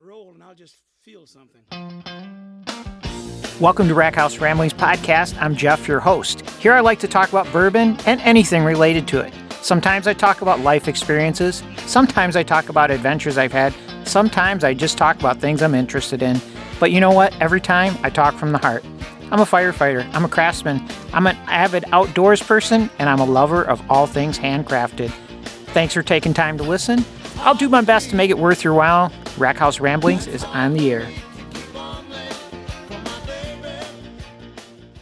roll and I'll just feel something. Welcome to Rack House Ramblings Podcast. I'm Jeff, your host. Here I like to talk about bourbon and anything related to it. Sometimes I talk about life experiences, sometimes I talk about adventures I've had, sometimes I just talk about things I'm interested in. But you know what? Every time I talk from the heart. I'm a firefighter, I'm a craftsman, I'm an avid outdoors person, and I'm a lover of all things handcrafted. Thanks for taking time to listen. I'll do my best to make it worth your while. Rack House Ramblings is on the air.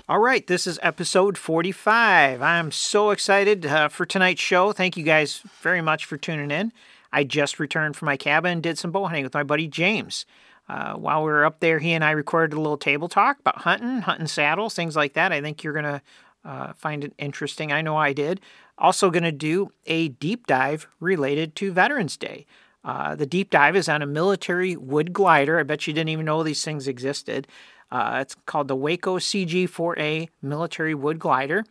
All right, this is episode 45. I'm so excited uh, for tonight's show. Thank you guys very much for tuning in. I just returned from my cabin and did some bow hunting with my buddy James. Uh, while we were up there, he and I recorded a little table talk about hunting, hunting saddles, things like that. I think you're going to uh, find it interesting. I know I did. Also, going to do a deep dive related to Veterans Day. Uh, the deep dive is on a military wood glider. I bet you didn't even know these things existed. Uh, it's called the Waco CG4A military wood glider.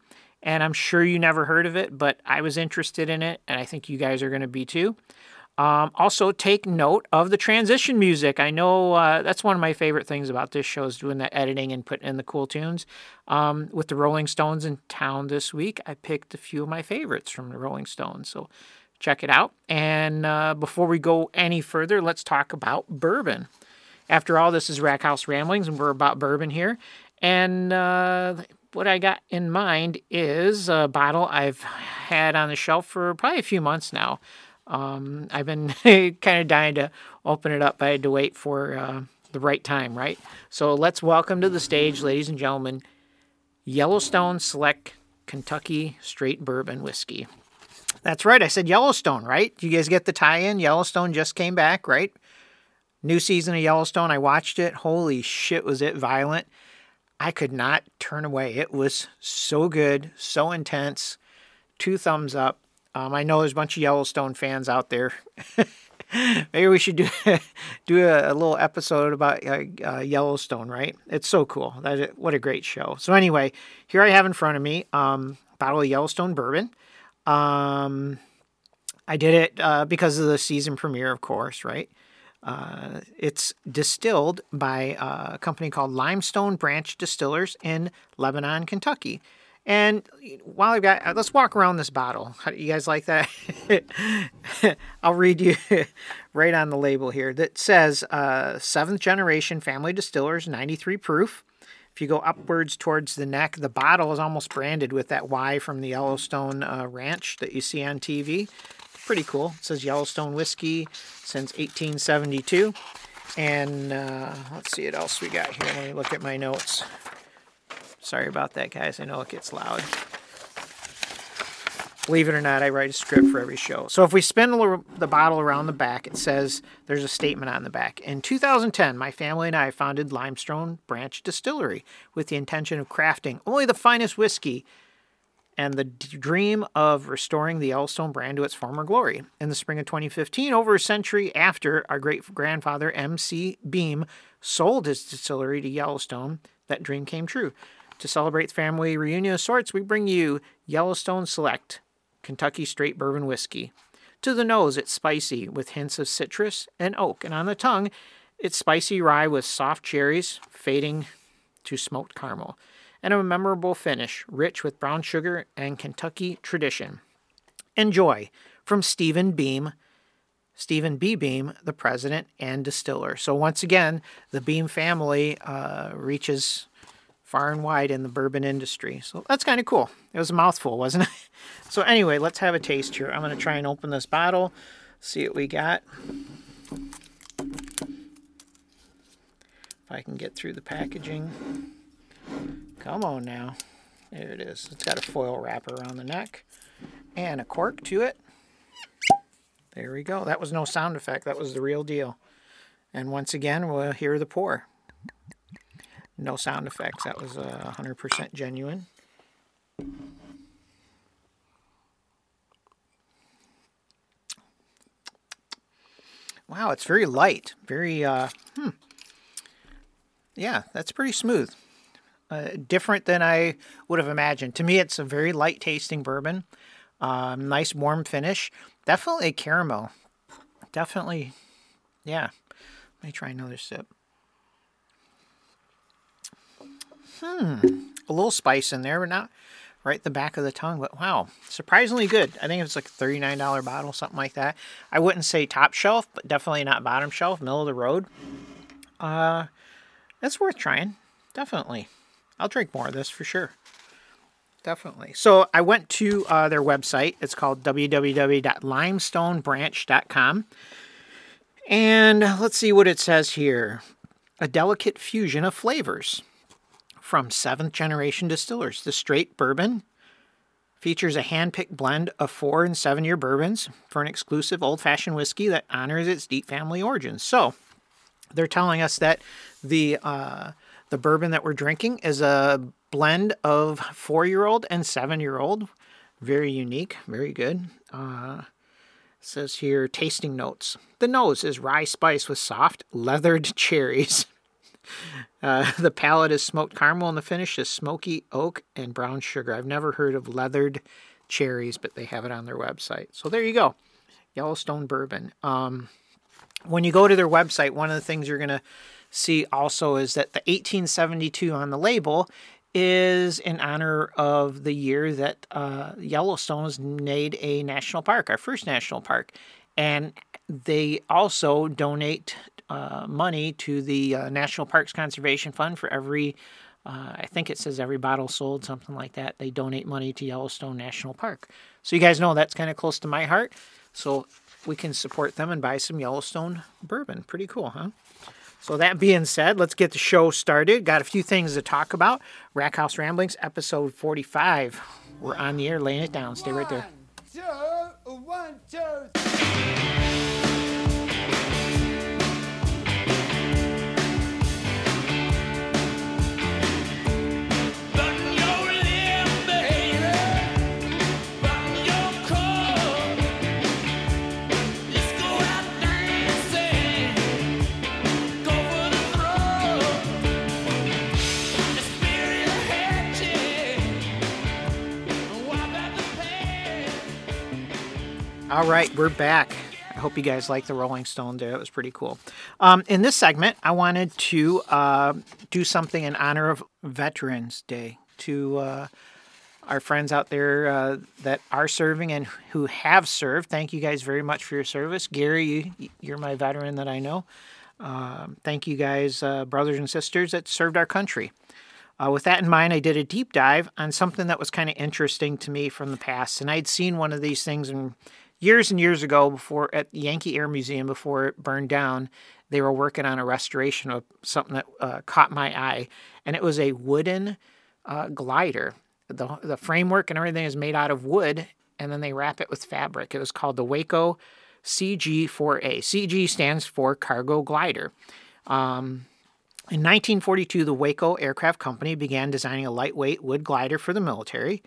And I'm sure you never heard of it, but I was interested in it, and I think you guys are going to be too. Um, also, take note of the transition music. I know uh, that's one of my favorite things about this show is doing the editing and putting in the cool tunes. Um, with the Rolling Stones in town this week, I picked a few of my favorites from the Rolling Stones. So check it out. And uh, before we go any further, let's talk about bourbon. After all, this is Rack House Ramblings, and we're about bourbon here. And uh, what I got in mind is a bottle I've had on the shelf for probably a few months now. Um, I've been kind of dying to open it up. But I had to wait for uh, the right time, right? So let's welcome to the stage, ladies and gentlemen, Yellowstone Select Kentucky Straight Bourbon Whiskey. That's right. I said Yellowstone, right? You guys get the tie in? Yellowstone just came back, right? New season of Yellowstone. I watched it. Holy shit, was it violent! I could not turn away. It was so good, so intense. Two thumbs up. Um, I know there's a bunch of Yellowstone fans out there. Maybe we should do do a, a little episode about uh, uh, Yellowstone, right? It's so cool. That what a great show. So anyway, here I have in front of me um, bottle of Yellowstone bourbon. Um, I did it uh, because of the season premiere, of course, right? Uh, it's distilled by uh, a company called Limestone Branch Distillers in Lebanon, Kentucky. And while I've got, let's walk around this bottle. You guys like that? I'll read you right on the label here that says uh, seventh generation family distillers, 93 proof. If you go upwards towards the neck, the bottle is almost branded with that Y from the Yellowstone uh, Ranch that you see on TV. Pretty cool. It says Yellowstone whiskey since 1872. And uh, let's see what else we got here. Let me look at my notes. Sorry about that, guys. I know it gets loud. Believe it or not, I write a script for every show. So if we spin the bottle around the back, it says there's a statement on the back. In 2010, my family and I founded Limestone Branch Distillery with the intention of crafting only the finest whiskey and the dream of restoring the Yellowstone brand to its former glory. In the spring of 2015, over a century after our great grandfather M.C. Beam sold his distillery to Yellowstone, that dream came true. To celebrate family reunion of sorts, we bring you Yellowstone Select Kentucky Straight Bourbon Whiskey. To the nose, it's spicy with hints of citrus and oak, and on the tongue, it's spicy rye with soft cherries fading to smoked caramel, and a memorable finish, rich with brown sugar and Kentucky tradition. Enjoy from Stephen Beam, Stephen B. Beam, the president and distiller. So once again, the Beam family uh, reaches far and wide in the bourbon industry. So that's kind of cool. It was a mouthful, wasn't it? So anyway, let's have a taste here. I'm going to try and open this bottle, see what we got. If I can get through the packaging. Come on now. There it is. It's got a foil wrapper around the neck and a cork to it. There we go. That was no sound effect. That was the real deal. And once again, we'll hear the pour. No sound effects. That was uh, 100% genuine. Wow, it's very light. Very, uh, hmm. Yeah, that's pretty smooth. Uh, different than I would have imagined. To me, it's a very light tasting bourbon. Um, nice warm finish. Definitely caramel. Definitely, yeah. Let me try another sip. Hmm, a little spice in there, but not right the back of the tongue. But wow, surprisingly good. I think it's like a $39 bottle, something like that. I wouldn't say top shelf, but definitely not bottom shelf, middle of the road. Uh, that's worth trying. Definitely. I'll drink more of this for sure. Definitely. So I went to uh, their website. It's called www.limestonebranch.com. And let's see what it says here. A delicate fusion of flavors from seventh generation distillers. The straight bourbon features a hand picked blend of four and seven year bourbons for an exclusive old fashioned whiskey that honors its deep family origins. So they're telling us that the uh, the bourbon that we're drinking is a blend of four year old and seven year old. Very unique, very good. Uh, says here tasting notes. The nose is rye spice with soft, leathered cherries. Uh, the palate is smoked caramel, and the finish is smoky oak and brown sugar. I've never heard of leathered cherries, but they have it on their website. So there you go, Yellowstone bourbon. Um, when you go to their website, one of the things you're going to see also is that the 1872 on the label is in honor of the year that uh, Yellowstone was made a national park, our first national park. And they also donate uh, money to the uh, National Parks Conservation Fund for every, uh, I think it says every bottle sold, something like that. They donate money to Yellowstone National Park. So you guys know that's kind of close to my heart. So we can support them and buy some Yellowstone bourbon. Pretty cool, huh? So that being said, let's get the show started. Got a few things to talk about. Rack House Ramblings, episode 45. We're on the air, laying it down. Stay right there. One, two, one, two. All right, we're back. I hope you guys like the Rolling Stone there. It was pretty cool. Um, in this segment, I wanted to uh, do something in honor of Veterans Day to uh, our friends out there uh, that are serving and who have served. Thank you guys very much for your service. Gary, you, are my veteran that I know. Um, thank you guys, uh, brothers and sisters that served our country. Uh, with that in mind, I did a deep dive on something that was kind of interesting to me from the past. And I'd seen one of these things in years and years ago, before at the Yankee Air Museum, before it burned down, they were working on a restoration of something that uh, caught my eye, and it was a wooden uh, glider. the The framework and everything is made out of wood, and then they wrap it with fabric. It was called the Waco CG4A. CG stands for Cargo Glider. Um, in 1942, the Waco Aircraft Company began designing a lightweight wood glider for the military.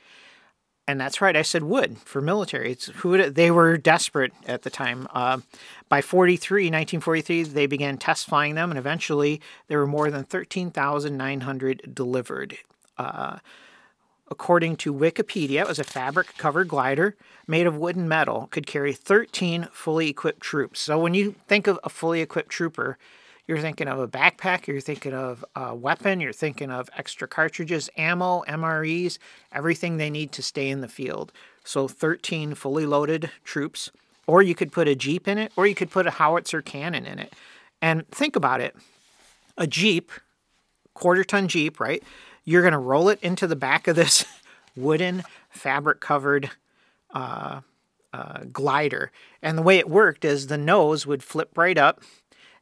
And that's right, I said wood for military. It's who they were desperate at the time. Uh, by 43, 1943, they began test flying them, and eventually there were more than 13,900 delivered. Uh, according to Wikipedia, it was a fabric covered glider made of wood and metal, could carry 13 fully equipped troops. So when you think of a fully equipped trooper, you're thinking of a backpack, you're thinking of a weapon, you're thinking of extra cartridges, ammo, MREs, everything they need to stay in the field. So 13 fully loaded troops, or you could put a Jeep in it, or you could put a howitzer cannon in it. And think about it a Jeep, quarter ton Jeep, right? You're going to roll it into the back of this wooden fabric covered uh, uh, glider. And the way it worked is the nose would flip right up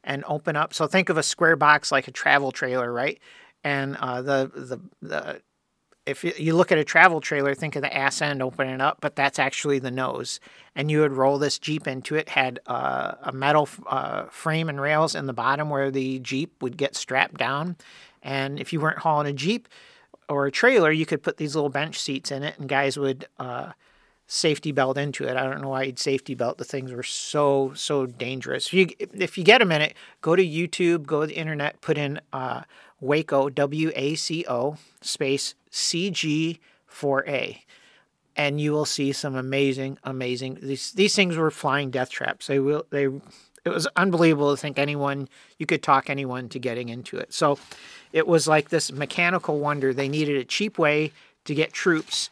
and open up. So think of a square box like a travel trailer, right? And uh, the the the if you look at a travel trailer, think of the ass end opening up, but that's actually the nose. And you would roll this Jeep into it, had uh, a metal uh, frame and rails in the bottom where the Jeep would get strapped down. And if you weren't hauling a Jeep or a trailer, you could put these little bench seats in it, and guys would uh, safety belt into it. I don't know why you'd safety belt. The things were so so dangerous. If you if you get a minute, go to YouTube, go to the internet, put in uh, Waco W A C O space C G 4A, and you will see some amazing amazing these these things were flying death traps. They will they it was unbelievable to think anyone you could talk anyone to getting into it. So it was like this mechanical wonder. They needed a cheap way to get troops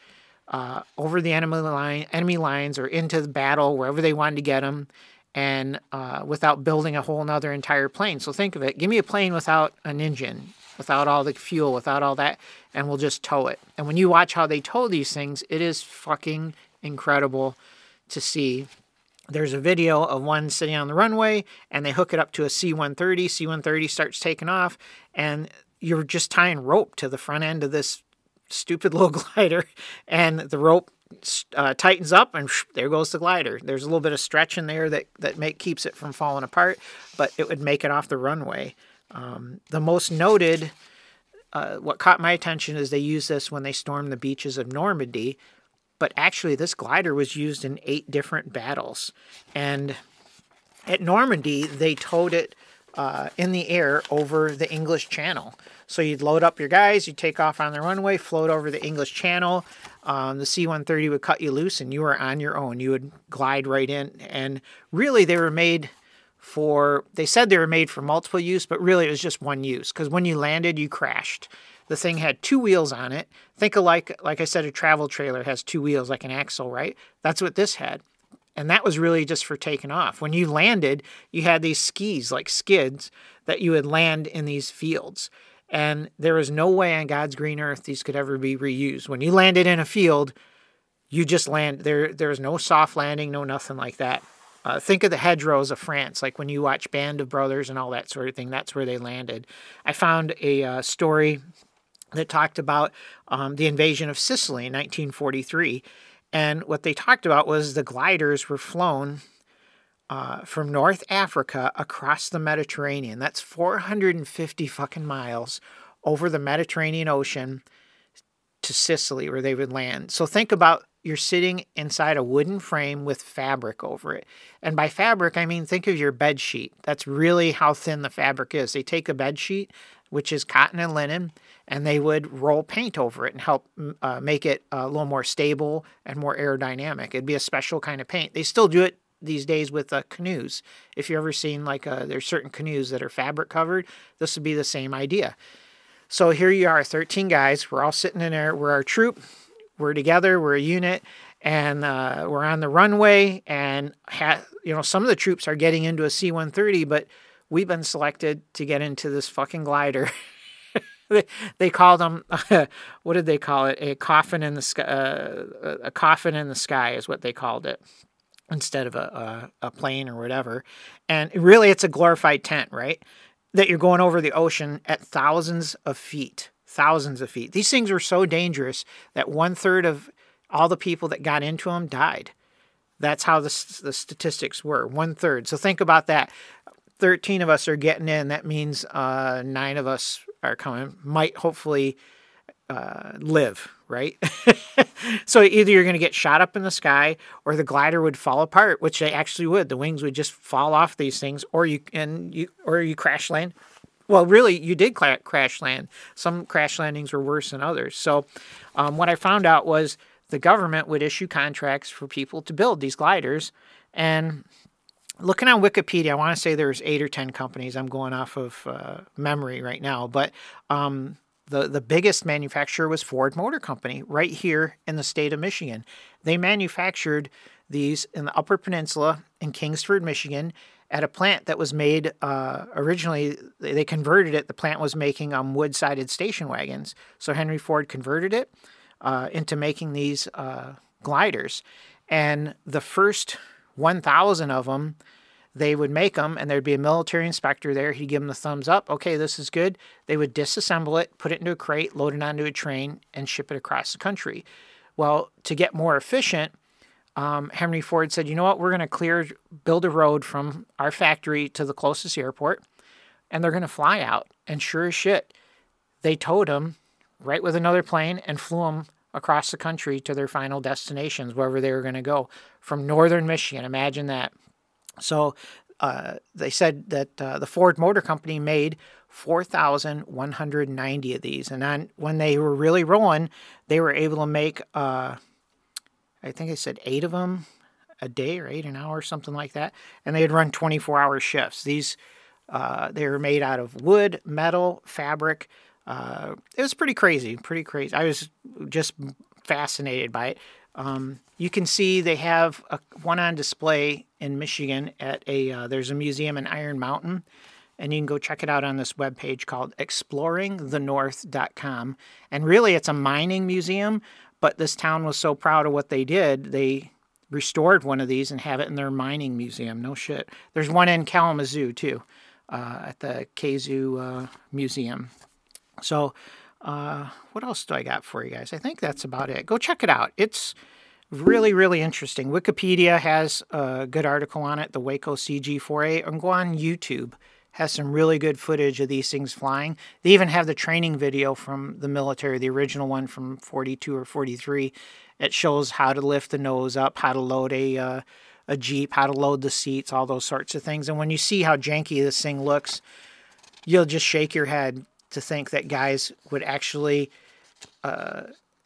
uh, over the enemy line, enemy lines, or into the battle wherever they wanted to get them, and uh, without building a whole nother entire plane. So think of it: give me a plane without an engine, without all the fuel, without all that, and we'll just tow it. And when you watch how they tow these things, it is fucking incredible to see. There's a video of one sitting on the runway, and they hook it up to a C-130. C-130 starts taking off, and you're just tying rope to the front end of this stupid little glider, and the rope uh, tightens up, and there goes the glider. There's a little bit of stretch in there that that make keeps it from falling apart, but it would make it off the runway. Um, the most noted, uh, what caught my attention is they used this when they stormed the beaches of Normandy, but actually this glider was used in eight different battles, and at Normandy they towed it uh, in the air over the English Channel. So you'd load up your guys, you'd take off on the runway, float over the English Channel. Um, the C 130 would cut you loose and you were on your own. You would glide right in. And really, they were made for, they said they were made for multiple use, but really it was just one use because when you landed, you crashed. The thing had two wheels on it. Think of like, like I said, a travel trailer has two wheels, like an axle, right? That's what this had. And that was really just for taking off. When you landed, you had these skis, like skids, that you would land in these fields. And there is no way on God's green earth these could ever be reused. When you landed in a field, you just land there. There's no soft landing, no nothing like that. Uh, think of the hedgerows of France, like when you watch Band of Brothers and all that sort of thing. That's where they landed. I found a uh, story that talked about um, the invasion of Sicily in 1943, and what they talked about was the gliders were flown uh, from North Africa across the Mediterranean. That's 450 fucking miles over the Mediterranean Ocean to Sicily, where they would land. So think about you're sitting inside a wooden frame with fabric over it. And by fabric, I mean think of your bed sheet. That's really how thin the fabric is. They take a bed sheet, which is cotton and linen, and they would roll paint over it and help uh, make it a little more stable and more aerodynamic. It'd be a special kind of paint. They still do it these days with uh, canoes. If you've ever seen like uh, there's certain canoes that are fabric covered, this would be the same idea. So here you are, 13 guys. We're all sitting in there. We're our troop. We're together. We're a unit, and uh, we're on the runway. And ha- you know some of the troops are getting into a C-130, but we've been selected to get into this fucking glider. they, they called them what did they call it? A coffin in the sky. Uh, a coffin in the sky is what they called it instead of a, a, a plane or whatever. And really, it's a glorified tent, right? That you're going over the ocean at thousands of feet, thousands of feet. These things were so dangerous that one third of all the people that got into them died. That's how the, the statistics were one third. So think about that. 13 of us are getting in. That means uh, nine of us are coming, might hopefully uh, live, right? so either you're going to get shot up in the sky or the glider would fall apart, which they actually would. The wings would just fall off these things or you and you or you crash land. Well, really, you did crash land. Some crash landings were worse than others. So, um, what I found out was the government would issue contracts for people to build these gliders. And looking on Wikipedia, I want to say there's eight or 10 companies. I'm going off of uh, memory right now. But um, the, the biggest manufacturer was Ford Motor Company right here in the state of Michigan. They manufactured these in the Upper Peninsula in Kingsford, Michigan, at a plant that was made uh, originally. They converted it. The plant was making um, wood sided station wagons. So Henry Ford converted it uh, into making these uh, gliders. And the first 1,000 of them they would make them and there'd be a military inspector there. He'd give them the thumbs up. Okay, this is good. They would disassemble it, put it into a crate, load it onto a train, and ship it across the country. Well, to get more efficient, um, Henry Ford said, you know what, we're going to clear, build a road from our factory to the closest airport, and they're going to fly out. And sure as shit, they towed them right with another plane and flew them across the country to their final destinations, wherever they were going to go. From northern Michigan, imagine that. So uh, they said that uh, the Ford Motor Company made 4,190 of these. And then when they were really rolling, they were able to make, uh, I think I said eight of them. a day or eight an hour, something like that. And they'd run 24 hour shifts. These uh, they were made out of wood, metal, fabric. Uh, it was pretty crazy, pretty crazy. I was just fascinated by it. Um, you can see they have a, one on display in Michigan at a uh, there's a museum in Iron Mountain, and you can go check it out on this webpage called exploringthenorth.com. And really, it's a mining museum, but this town was so proud of what they did, they restored one of these and have it in their mining museum. No shit. There's one in Kalamazoo too, uh, at the Kazu uh, Museum. So, uh, what else do I got for you guys? I think that's about it. Go check it out. It's really, really interesting. Wikipedia has a good article on it, the Waco CG4A, and go on YouTube. Has some really good footage of these things flying. They even have the training video from the military, the original one from 42 or 43. It shows how to lift the nose up, how to load a uh, a Jeep, how to load the seats, all those sorts of things. And when you see how janky this thing looks, you'll just shake your head to think that guys would actually uh,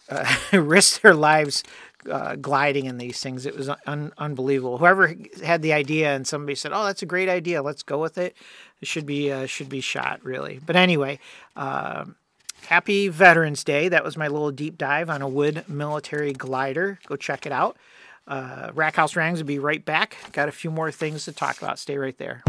uh, risk their lives uh, gliding in these things. It was un- unbelievable. Whoever had the idea and somebody said, "Oh, that's a great idea. Let's go with it," it should be uh, should be shot really. But anyway. Um, happy Veterans Day. That was my little deep dive on a wood military glider. Go check it out. Uh, Rackhouse Rangs will be right back. Got a few more things to talk about. Stay right there.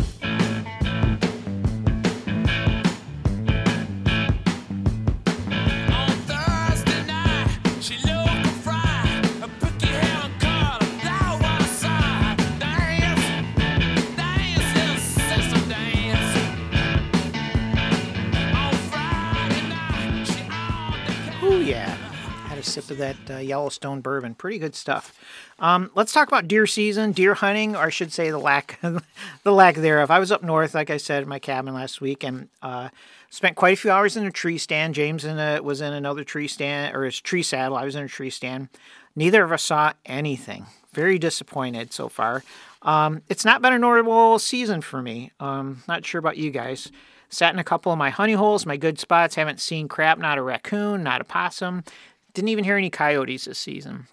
Of that uh, Yellowstone bourbon. Pretty good stuff. Um, let's talk about deer season, deer hunting, or I should say the lack, the lack thereof. I was up north, like I said, in my cabin last week, and uh, spent quite a few hours in a tree stand. James in a, was in another tree stand, or his tree saddle. I was in a tree stand. Neither of us saw anything. Very disappointed so far. Um, it's not been a normal season for me. Um, not sure about you guys. Sat in a couple of my honey holes, my good spots. Haven't seen crap, not a raccoon, not a possum. Didn't even hear any coyotes this season.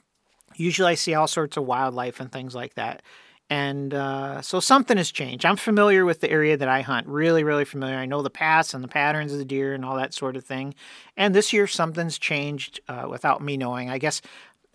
Usually I see all sorts of wildlife and things like that. And uh, so something has changed. I'm familiar with the area that I hunt, really, really familiar. I know the paths and the patterns of the deer and all that sort of thing. And this year, something's changed uh, without me knowing. I guess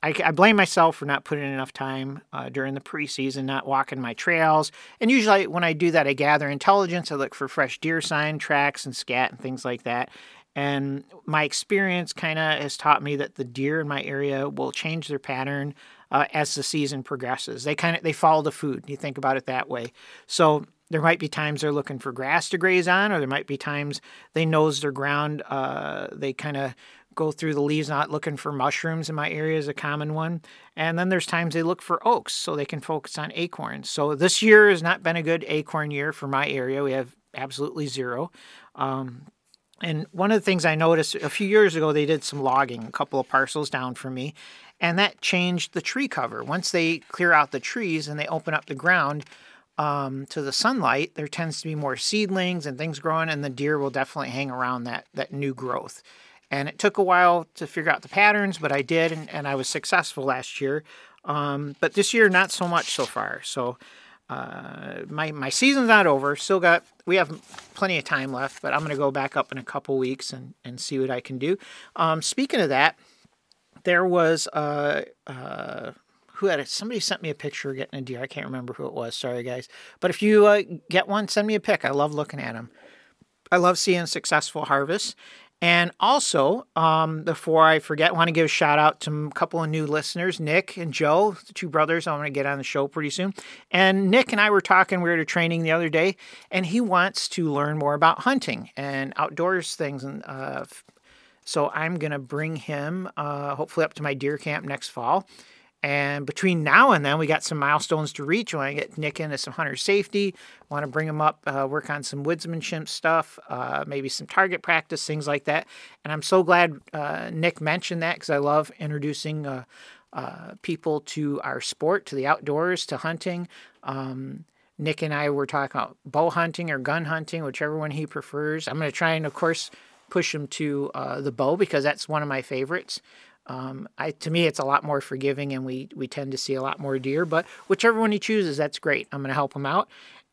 I, I, blame myself for not putting enough time uh, during the preseason, not walking my trails. And usually, when I do that, I gather intelligence. I look for fresh deer sign tracks and scat and things like that. And my experience kind of has taught me that the deer in my area will change their pattern uh, as the season progresses. They kind of they follow the food. You think about it that way. So there might be times they're looking for grass to graze on, or there might be times they nose their ground. Uh, they kind of go through the leaves, not looking for mushrooms in my area is a common one. And then there's times they look for oaks, so they can focus on acorns. So this year has not been a good acorn year for my area. We have absolutely zero. Um, and one of the things I noticed a few years ago, they did some logging, a couple of parcels down from me, and that changed the tree cover. Once they clear out the trees and they open up the ground um, to the sunlight, there tends to be more seedlings and things growing, and the deer will definitely hang around that that new growth. And it took a while to figure out the patterns, but I did, and, and I was successful last year. Um, but this year, not so much so far. So uh, my my season's not over. Still got we have plenty of time left, but I'm gonna go back up in a couple weeks and and see what I can do. Um, speaking of that, there was uh, uh, who had it? Somebody sent me a picture of getting a deer. I can't remember who it was. Sorry guys, but if you uh, get one, send me a pic. I love looking at them. I love seeing successful harvests. And also, um, before I forget, I want to give a shout out to a couple of new listeners, Nick and Joe, the two brothers. I'm going to get on the show pretty soon. And Nick and I were talking, we were at a training the other day, and he wants to learn more about hunting and outdoors things. And uh, so I'm going to bring him, uh, hopefully, up to my deer camp next fall. And between now and then, we got some milestones to reach. Want to get Nick into some hunter safety. Want to bring him up, uh, work on some woodsmanship stuff, uh, maybe some target practice, things like that. And I'm so glad uh, Nick mentioned that because I love introducing uh, uh, people to our sport, to the outdoors, to hunting. Um, Nick and I were talking about bow hunting or gun hunting, whichever one he prefers. I'm going to try and, of course, push him to uh, the bow because that's one of my favorites. Um, I to me, it's a lot more forgiving, and we we tend to see a lot more deer. But whichever one he chooses, that's great. I'm going to help him out,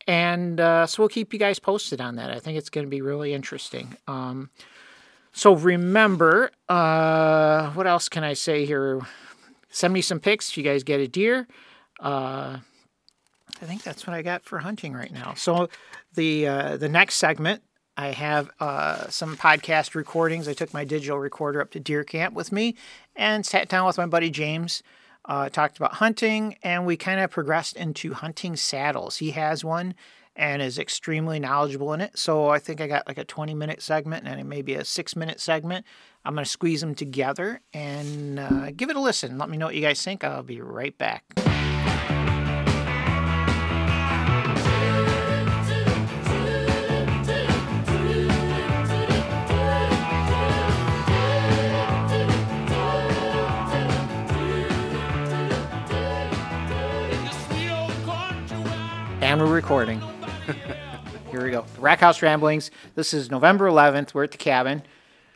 and uh, so we'll keep you guys posted on that. I think it's going to be really interesting. Um, so remember, uh, what else can I say here? Send me some pics if you guys get a deer. Uh, I think that's what I got for hunting right now. So the uh, the next segment, I have uh, some podcast recordings. I took my digital recorder up to deer camp with me and sat down with my buddy James. Uh, talked about hunting, and we kind of progressed into hunting saddles. He has one and is extremely knowledgeable in it. So I think I got like a 20 minute segment and maybe a six minute segment. I'm going to squeeze them together and uh, give it a listen. Let me know what you guys think. I'll be right back. And we're recording. Here we go. The Rack House Ramblings. This is November 11th. We're at the cabin.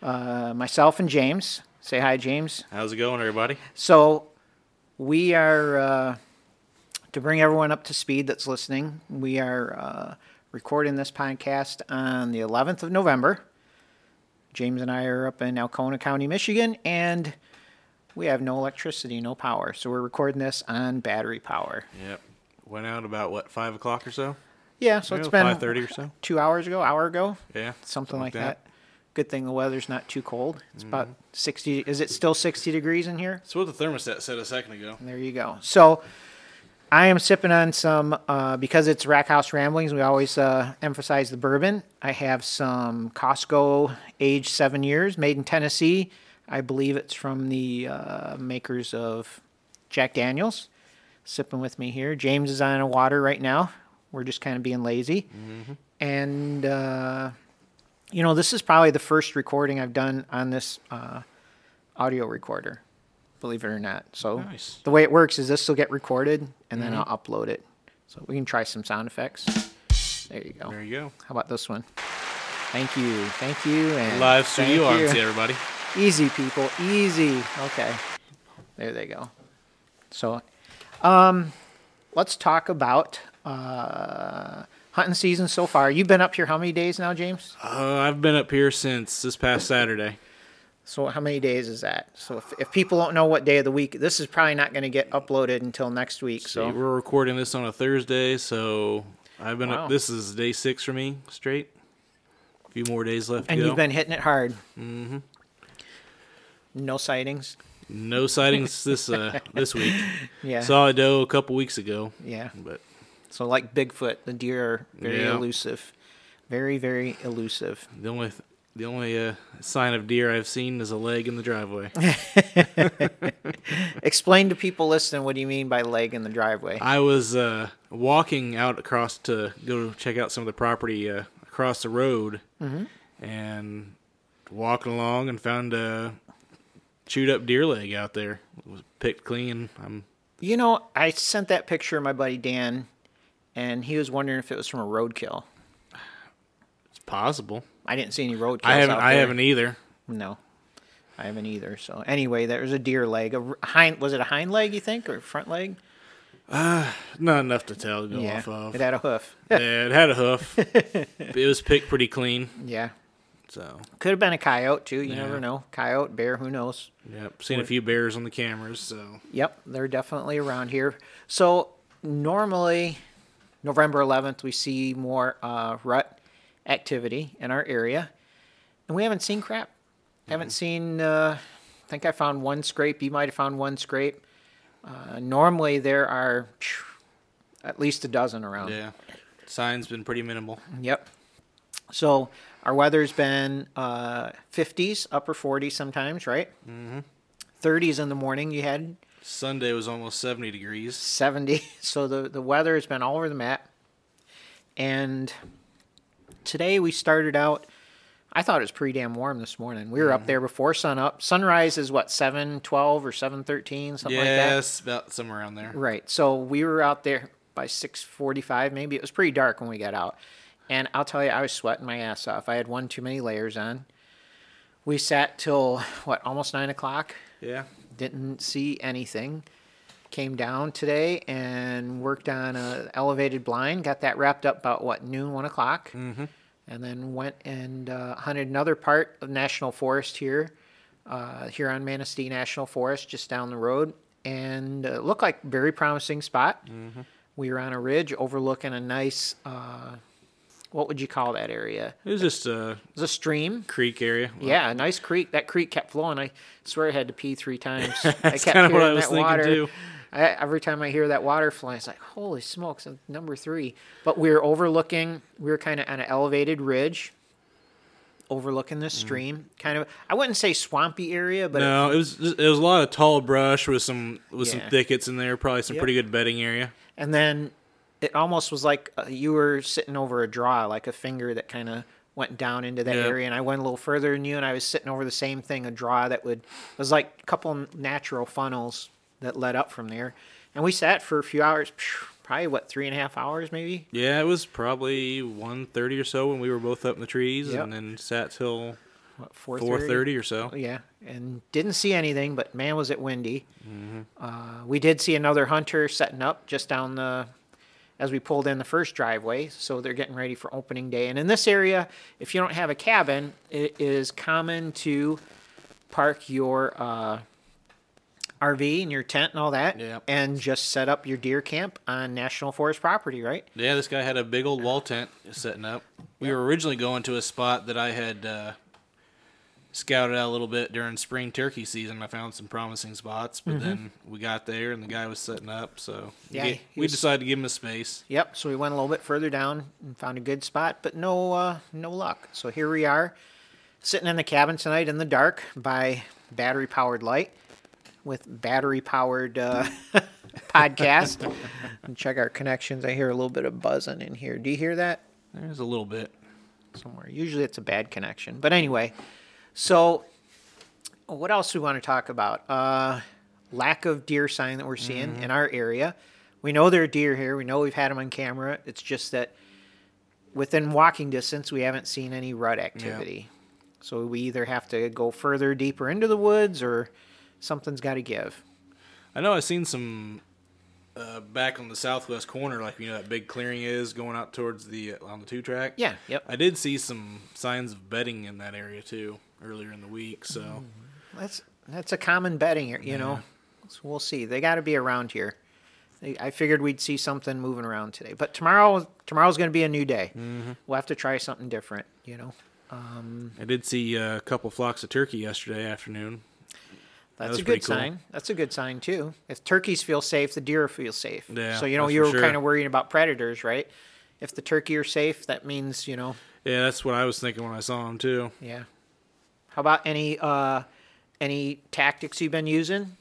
Uh, myself and James. Say hi, James. How's it going, everybody? So, we are, uh, to bring everyone up to speed that's listening, we are uh, recording this podcast on the 11th of November. James and I are up in Alcona County, Michigan, and we have no electricity, no power. So, we're recording this on battery power. Yep. Went out about what five o'clock or so. Yeah, so it's been five thirty or so. two hours ago, hour ago, Yeah, something, like that. Good thing the weather's not too cold. It's about 60. Is it still 60 degrees in here? That's what the thermostat said a second ago. There you go. So I am sipping on some, uh, because it's Rack House Ramblings, we always uh, emphasize the bourbon. I have some Costco aged seven years, made in Tennessee. I believe it's from the uh, makers of Jack Daniels. Sipping with me here. James is on a water right now. We're just kind of being lazy. And, uh, you know, this is probably the first recording I've done on this uh, audio recorder, believe it or not. So Nice. the way it works is this will get recorded and then I'll upload it. So we can try some sound effects. There you go. There you go. How about this one? Thank you. Thank you. And Live studio audience, everybody. Easy, people. Easy. Okay. There they go. So, um, let's talk about uh, hunting season so far. You've been up here how many days now, James? Uh, I've been up here since this past Saturday. So, how many days is that? So, if, if people don't know what day of the week, this is probably not going to get uploaded until next week. See, So, we're recording this on a Thursday, so I've been Wow. up. This is day six for me straight. A few more days left. and you've been hitting it hard. Mm-hmm. No sightings. No sightings this uh, this week. Yeah. Saw a doe a couple weeks ago, yeah. but So, like Bigfoot, the deer are very Yeah. elusive. Very, very elusive. the only th- the only uh, sign of deer I've seen is a leg in the driveway. Explain to people listening what do you mean by leg in the driveway? I was uh, walking out across to go check out some of the property uh, across the road, and walking along and found a chewed up deer leg out there. It was picked clean. I'm You know, I sent that picture of my buddy Dan, and he was wondering if it was from a roadkill. it's possible. I didn't see any roadkills. I haven't. out I there. haven't either. No, I haven't either. So anyway, there was a deer leg. A r- hind was it a hind leg? You think or front leg? Uh, not enough to tell to go yeah, off of. it had a hoof. yeah, it had a hoof. it was picked pretty clean. yeah, So, could have been a coyote too. You Yeah. never know. Coyote, bear, who knows? yep. Seen a few bears on the cameras. So, Yep, they're definitely around here. So normally, November 11th, we see more uh, rut activity in our area, and we haven't seen crap. Haven't seen. Uh, I think I found one scrape. You might have found one scrape. Uh, normally, there are phew, at least a dozen around. yeah. Signs been pretty minimal. Yep. So our weather's been uh, 50s, upper 40s sometimes, right? Mm-hmm. 30s in the morning. You had Sunday was almost 70 degrees. 70. So the, the weather has been all over the map. And today we started out, I thought it was pretty damn warm this morning. We were up there before sun up. Sunrise is what, 712 or 713, something like that? Yes, about somewhere around there. Right. So we were out there by 6:45 maybe. It was pretty dark when we got out. And I'll tell you I was sweating my ass off. I had one too many layers on. We sat till what almost nine o'clock. Yeah. Didn't see anything. Came down today and worked on a elevated blind. Got that wrapped up about what noon, one o'clock. Mm-hmm. And then went and uh, hunted another part of National Forest here, uh, here on Manistee National Forest, just down the road, and uh, looked like very promising spot. Mm-hmm. We were on a ridge overlooking a nice, uh, what would you call that area? It was just a It was a stream. creek area. Yeah, a nice creek. That creek kept flowing. I swear I had to pee three times. I That's kept what I was that thinking, water. too. I, every time I hear that water flowing, it's like, holy smokes, I'm number three. But we were overlooking, we were kind of on an elevated ridge, overlooking this mm. stream. Kind of, I wouldn't say swampy area, but No, it was it was a lot of tall brush with some with Yeah. some thickets in there. Probably some Yep. pretty good bedding area. and then it almost was like uh, you were sitting over a draw, like a finger that kind of went down into that Yep. area. And I went a little further than you, and I was sitting over the same thing, a draw that would it was like a couple natural funnels that led up from there. And we sat for a few hours, probably what three and a half hours, maybe. Yeah, it was probably 1.30 or so when we were both up in the trees, Yep. and then sat till What four four thirty or so. Yeah, and didn't see anything, but man, was it windy. Mm-hmm. Uh, we did see another hunter setting up just down the as we pulled in the first driveway, so they're getting ready for opening day. And in this area, if you don't have a cabin, it is common to park your uh, RV and your tent and all that, Yep. and just set up your deer camp on national forest property, right? Yeah, this guy had a big old wall tent setting up. We were originally going to a spot that I had uh, scouted out a little bit during spring turkey season. I found some promising spots, but then we got there and the guy was setting up, so Mm-hmm. Yeah, we, we was- decided to give him a space. Yep. So we went a little bit further down and found a good spot, but no, uh, no luck. So here we are, sitting in the cabin tonight in the dark by battery powered light with battery powered uh, podcast. and check our connections. I hear a little bit of buzzing in here. Do you hear that? There's a little bit. somewhere. Usually it's a bad connection. But anyway, so what else we want to talk about? Uh, lack of deer sign that we're seeing in our area. We know there are deer here. We know we've had them on camera. It's just that within walking distance, we haven't seen any rut activity. So we either have to go further, deeper into the woods, or something's got to give. I know I've seen some uh, back on the southwest corner, like you know that big clearing is going out towards the uh, on the two track. Yeah. Yep. I did see some signs of bedding in that area too earlier in the week. So mm-hmm. That's that's a common betting here, you know. So we'll see. They got to be around here. I figured we'd see something moving around today, but tomorrow tomorrow's going to be a new day. Mm-hmm. We'll have to try something different, you know. Um, I did see a couple flocks of turkey yesterday afternoon. That's was a good cool. sign. That's a good sign too. If turkeys feel safe, the deer feel safe. Yeah, So you know you were sure. kind of worrying about predators, right? If the turkey are safe, that means you know, Yeah, that's what I was thinking when I saw them too. yeah. How about any uh any tactics you've been using?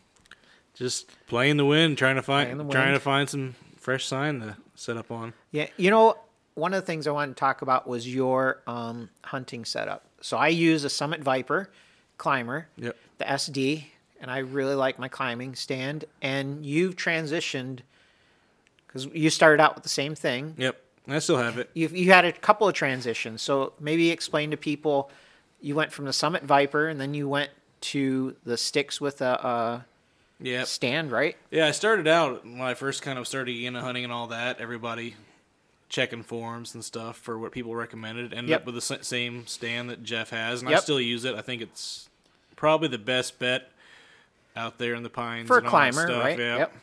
Just playing the wind, trying to find trying to find some fresh sign to set up on. Yeah, you know, one of the things I wanted to talk about was your um, hunting setup. So I use a Summit Viper climber, Yep. the SD, and I really like my climbing stand. And you've transitioned because you started out with the same thing. Yep. I still have it. You you had a couple of transitions. So maybe explain to people. You went from the Summit Viper, and then you went to the sticks with a, a Yep. stand, right? Yeah, I started out when I first kind of started getting into hunting and all that. Everybody checking forums and stuff for what people recommended. Ended Yep. up with the same stand that Jeff has, and I still use it. I think it's probably the best bet out there in the pines For a and all that climber, stuff, right? Yeah. Yep.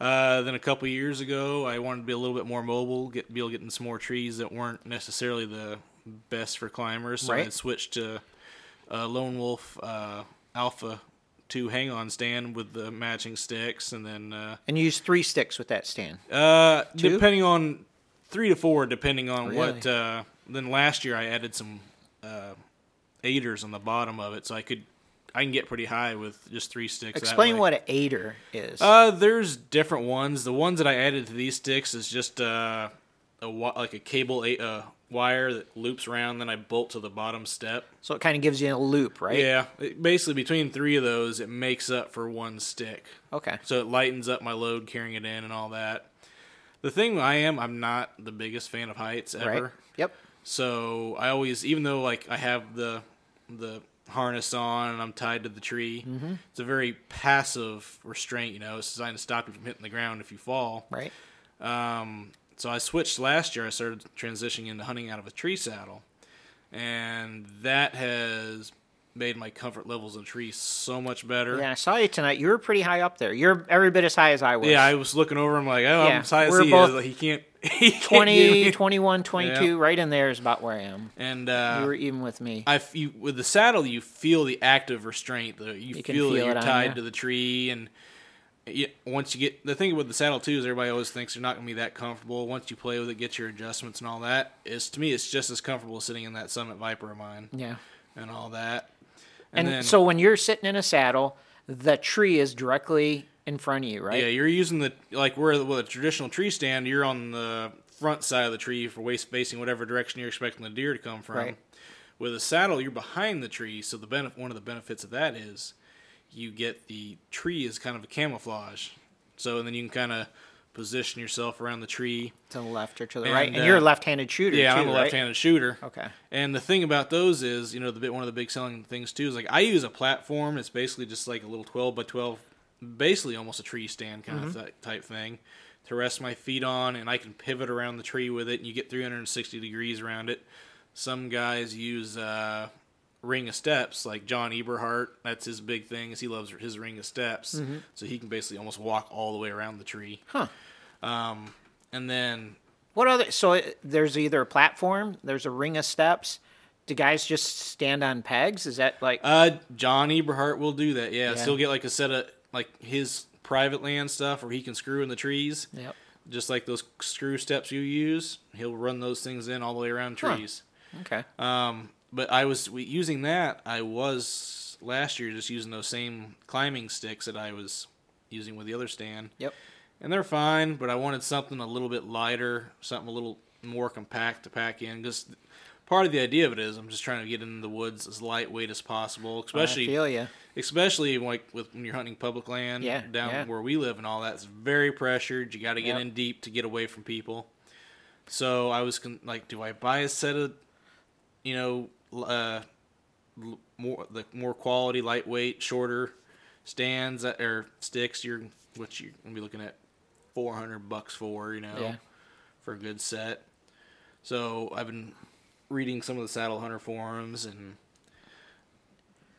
Uh, then a couple years ago, I wanted to be a little bit more mobile, get be able to get in some more trees that weren't necessarily the best for climbers. So Right. I switched to uh, Lone Wolf uh, Alpha Two hang on stand with the matching sticks, and then uh, And you use three sticks with that stand. uh, Two? depending on three to four, depending on what. Uh, then last year I added some uh, aiders on the bottom of it, so I could I can get pretty high with just three sticks. Explain what an aider is. Uh, there's different ones. The ones that I added to these sticks is just uh, a like a cable a- uh, wire that loops around. Then I bolt to the bottom step. So it kind of gives you a loop, right? Yeah, it, basically between three of those, it makes up for one stick. Okay. So it lightens up my load carrying it in and all that. The thing I am, I'm not the biggest fan of heights ever. Right. Yep. So I always, even though like I have the the harness on and I'm tied to the tree. Mm-hmm. It's a very passive restraint, you know. It's designed to stop you from hitting the ground if you fall. Right. Um, so I switched last year. I started transitioning into hunting out of a tree saddle, and that has made my comfort levels in trees so much better. Yeah, I saw you tonight. You were pretty high up there. You're every bit as high as I was. Yeah, I was looking over. I'm like, oh, Yeah, I'm as high as he is. Like, he can't. He can't 20, 21, 22, Yeah. right in there is about where I am. And uh, you were even with me. I f- you, with the saddle, you feel the active restraint. The, you, You can feel, that you're on tied to the tree, and once you get the thing with the saddle too is everybody always thinks you're not going to be that comfortable. Once you play with it, get your adjustments and all that, is to me it's just as comfortable sitting in that Summit Viper of mine yeah. and all that. And, then, so when you're sitting in a saddle, the tree is directly in front of you, right? yeah, you're using the like where with a traditional tree stand, you're on the front side of the tree for waist facing whatever direction you're expecting the deer to come from. Right. With a saddle, you're behind the tree, so the benefit one of the benefits of that is you get the tree is kind of a camouflage. So and then you can kind of position yourself around the tree. To the left or to the And, right. And uh, you're a left-handed shooter Yeah, too, I'm a right? left-handed shooter. Okay. And the thing about those is, you know, the bit one of the big selling things too is like I use a platform. It's basically just like a little 12 by 12, basically almost a tree stand kind of th- type thing to rest my feet on, and I can pivot around the tree with it, and you get 360 degrees around it. Some guys use uh, ring of steps, like John Eberhart. That's his big thing. Is he loves his ring of steps, so he can basically almost walk all the way around the tree. Huh. Um, and then What other? So it, there's either a platform, there's a ring of steps. Do guys just stand on pegs? Is that like? Uh, John Eberhart will do that. Yeah, Yeah. so he'll get like a set of like his private land stuff where he can screw in the trees, yep. just like those screw steps you use. He'll run those things in all the way around Huh. trees. Okay. Um, but I was using that. I was last year just using those same climbing sticks that I was using with the other stand, Yep. and they're fine. But I wanted something a little bit lighter, something a little more compact to pack in because. Part of the idea of it is I'm just trying to get into the woods as lightweight as possible, especially I feel you. especially like with when you're hunting public land Yeah, down yeah. where we live and all that it's very pressured you got to get Yep. in deep to get away from people so i was con- like do i buy a set of you know uh more the more quality lightweight shorter stands that or sticks you're what you're gonna be looking at 400 bucks for you know Yeah. for a good set so i've been reading some of the saddle hunter forums and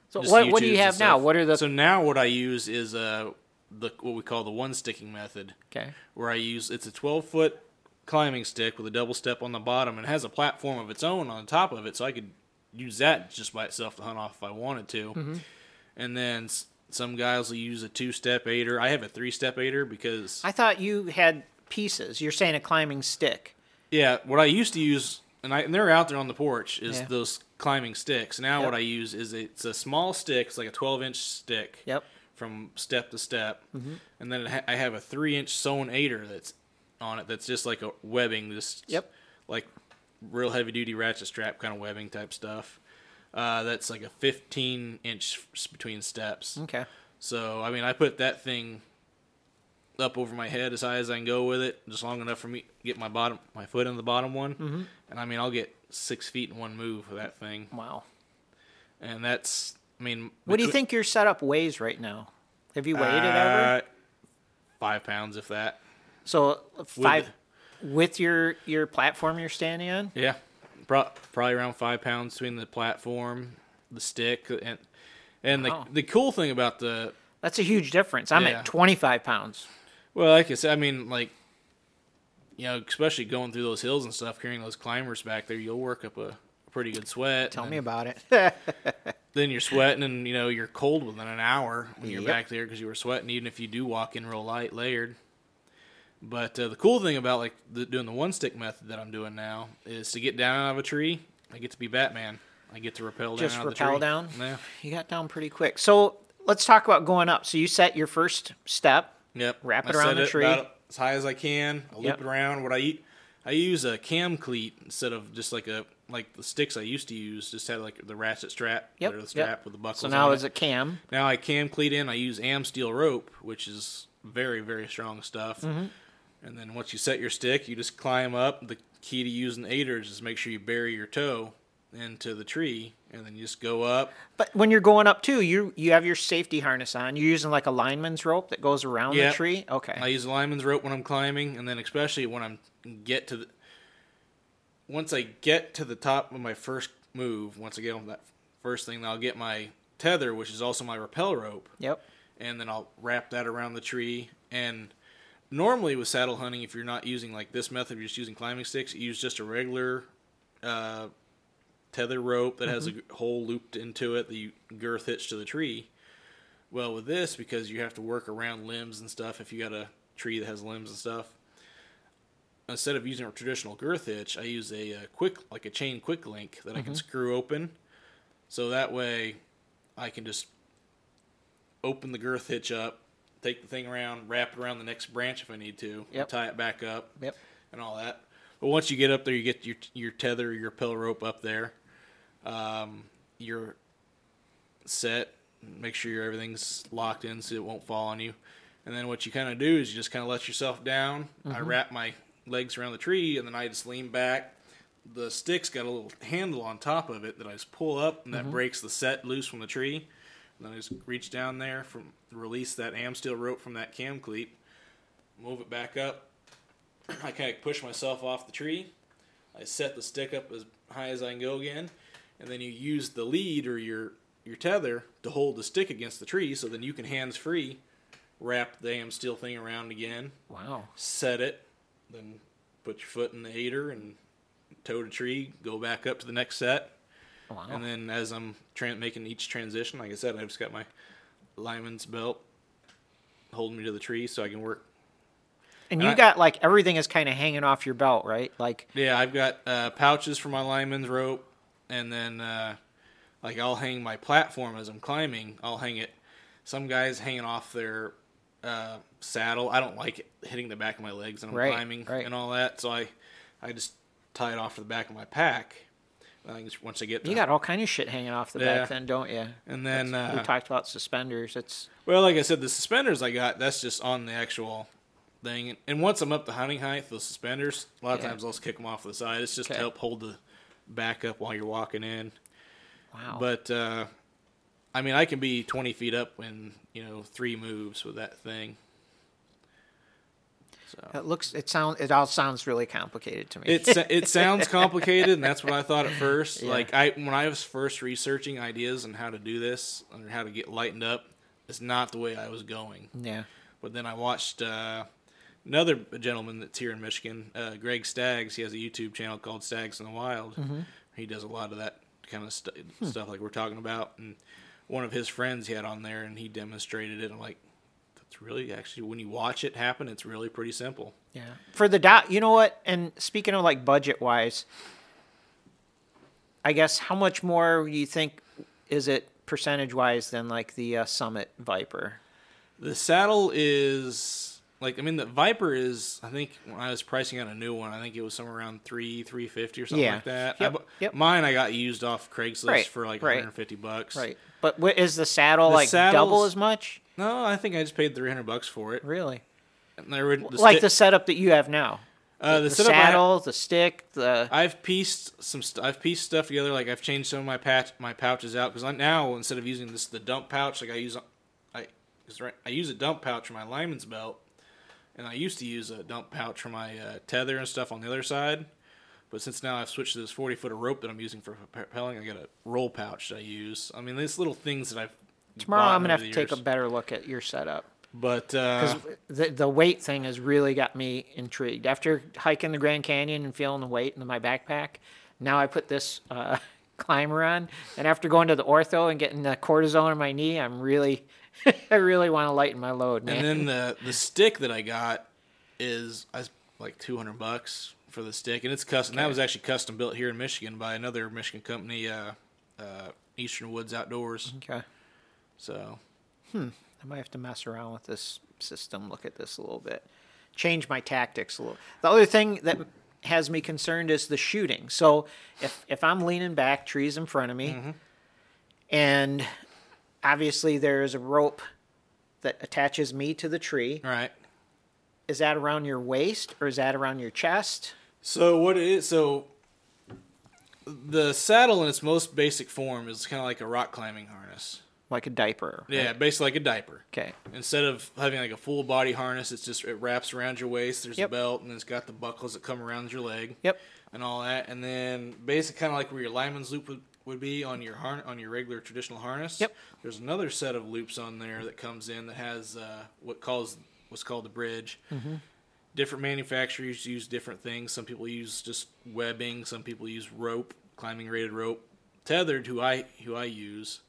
So what what do you have now? What are the? So now what I use is uh the what we call the one sticking method, okay. where I use it's a 12 foot climbing stick with a double step on the bottom and it has a platform of its own on the top of it, so I could use that just by itself to hunt off if I wanted to. Mm-hmm. And then s- some guys will use a two step aider. I have a three step aider because I thought you had pieces. You're saying a climbing stick. yeah, what I used to use and, I, and they're out there on the porch is Yeah. those climbing sticks. Now Yep. what I use is it's a small stick, it's like a 12 inch stick. Yep. from step to step, Mm-hmm. and then it ha- I have a three inch sewn aider that's on it. That's just like a webbing, just Yep. like real heavy duty ratchet strap kind of webbing type stuff. Uh, that's like a 15 inch between steps. Okay. So I mean, I put that thing up over my head as high as I can go with it, just long enough for me to get my bottom, my foot in the bottom one, mm-hmm. and I mean, I'll get six feet in one move with that thing, Wow. and that's. I mean, What do you think your setup weighs right now? Have you weighed it ever? Uh, Five pounds, if that. So five with your your platform you're standing on. Yeah, Pro- probably around five pounds between the platform, the stick, and and Wow. the the cool thing about the That's a huge difference. I'm Yeah. at 25 pounds. well, like I said, I mean, like you know, especially going through those hills and stuff, carrying those climbers back there, you'll work up a, pretty good sweat. Tell me about it. Then you're sweating, and you know you're cold within an hour when you're Yep. back there because you were sweating, even if you do walk in real light, layered. But uh, the cool thing about like the, doing the one stick method that I'm doing now is to get down out of a tree, I get to be Batman. I get to rappel down. Just out of the rappel tree. down? Yeah. you got down pretty quick. So let's talk about going up. So you set your first step. Yep. Wrap it I around the tree. about as high as I can. I loop Yep. it around. What I eat, I use a cam cleat instead of just like a like the sticks I used to use. Just had like the ratchet strap. Yep, Or the yep. strap with the buckle. So now it's it. a cam. now I cam cleat in. I use AmSteel rope, which is very very strong stuff. Mm-hmm. And then once you set your stick, you just climb up. The key to using aider is just make sure you bury your toe into the tree, and then you just go up. But when you're going up too, you you have your safety harness on. You're using like a lineman's rope that goes around Yeah. the tree. Okay. I use a lineman's rope when I'm climbing, and then especially when I'm get to the. Once I get to the top of my first move, once I get on that first thing, I'll get my tether, which is also my rappel rope, yep. and then I'll wrap that around the tree. And normally with saddle hunting, if you're not using like this method, you're just using climbing sticks. You use just a regular uh, tether rope that has a hole looped into it that you girth hitch to the tree. Well, with this, because you have to work around limbs and stuff, if you got a tree that has limbs and stuff, instead of using a traditional girth hitch, I use a, uh quick, like a chain quick link that I can screw open. So that way, I can just open the girth hitch up, take the thing around, wrap it around the next branch if I need to, Yep. tie it back up, Yep. and all that. But once you get up there, you get your your tether, your pill rope up there. Um, you're set. Make sure your everything's locked in so it won't fall on you. And then what you kind of do is you just kind of let yourself down. I wrap my legs around the tree, and then I just lean back. The stick's got a little handle on top of it that I just pull up, and that breaks the set loose from the tree. And then I just reach down there from release that AmSteel rope from that cam cleat, move it back up. I kind of push myself off the tree. I set the stick up as high as I can go again, and then you use the lead or your your tether to hold the stick against the tree, so then you can hands free wrap the AmSteel thing around again, Wow. set it, then put your foot in the aider and toe the tree, go back up to the next set, Wow. and then as I'm tran making each transition, like I said, I've just got my lineman's belt holding me to the tree so I can work. and you I- got like everything is kind of hanging off your belt, right? Like Yeah, I've got uh, pouches for my lineman's rope, and then uh, like I'll hang my platform as I'm climbing. I'll hang it. Some guys hanging off their uh, saddle. I don't like it hitting the back of my legs and I'm Right, climbing right. and all that. So I, I just tie it off to the back of my pack. I once I get to you got all kind of shit hanging off the Yeah. back, then, don't you? and then we uh, talked about suspenders. It's Well, like I said, the suspenders I got, that's just on the actual thing. And once I'm up to hunting height, the suspenders, a lot of Yeah. times I'll just kick them off the side. It's just Okay. to help hold the back up while you're walking in. wow. But, uh, I mean, I can be 20 feet up in, you know, three moves with that thing. So. it looks. It sounds. It all sounds really complicated to me. It, it sounds complicated, and that's what I thought at first. Yeah. Like I, when I was first researching ideas on how to do this and how to get lightened up, it's not the way I was going. yeah. But then I watched uh, another gentleman that's here in Michigan, uh, Greg Staggs. He has a YouTube channel called Staggs in the Wild. He does a lot of that kind of stu- stuff like we're talking about. And one of his friends he had on there, and he demonstrated it. I'm like, that's really actually when you watch it happen, it's really pretty simple. Yeah. For the dot, you know what? And speaking of like budget wise, I guess how much more you think is it percentage wise than like the uh, Summit Viper? The saddle is like I mean the Viper is I think when I was pricing out a new one I think it was somewhere around three three fifty or something Yeah. like that. Yep, I yep. Mine I got used off Craigslist Right, for like right. 150 bucks. Right. But what is the saddle The like double as much? No, I think I just paid 300 bucks for it. Really? And there were- the like sti- the setup that you have now. uh, the, The setup I ha- saddle, the stick, the I've pieced some. St- I've pieced stuff together. Like I've changed some of my patch my pouches out because now instead of using this the dump pouch, like I use, I, right, I use a dump pouch for my lineman's belt, and I used to use a dump pouch for my uh, tether and stuff on the other side. But since now I've switched to this forty foot of rope that I'm using for propelling, I got a roll pouch that I use. I mean, these little things that I've. Tomorrow I'm gonna have to take a better look at your setup. But uh, Because the, the weight thing has really got me intrigued. After hiking the Grand Canyon and feeling the weight in my backpack, now I put this uh, climber on, and after going to the ortho and getting the cortisone in my knee, I'm really, I really want to lighten my load, man. And then the the stick that I got is I like two hundred bucks for the stick, and it's custom. That was actually custom built here in Michigan by another Michigan company, uh, uh, Eastern Woods Outdoors. okay, So hmm, I might have to mess around with this system, look at this a little bit, change my tactics a little. The other thing that has me concerned is the shooting. So if if I'm leaning back, trees in front of me, Mm-hmm. and obviously there's a rope that attaches me to the tree. right. Is that around your waist or is that around your chest? So what it is? So the saddle in its most basic form is kind of like a rock climbing harness. Like a diaper. right? Yeah, basically like a diaper. Okay. Instead of having like a full body harness, it's just it wraps around your waist. There's Yep. a belt, and it's got the buckles that come around your leg. Yep. And all that, and then basically kind of like where your lineman's loop would, would be on your harn- on your regular traditional harness. Yep. There's another set of loops on there that comes in that has uh, what calls what's called the bridge. Mm-hmm. Different manufacturers use different things. Some people use just webbing. Some people use rope, climbing rated rope. Tethered, who I who I use,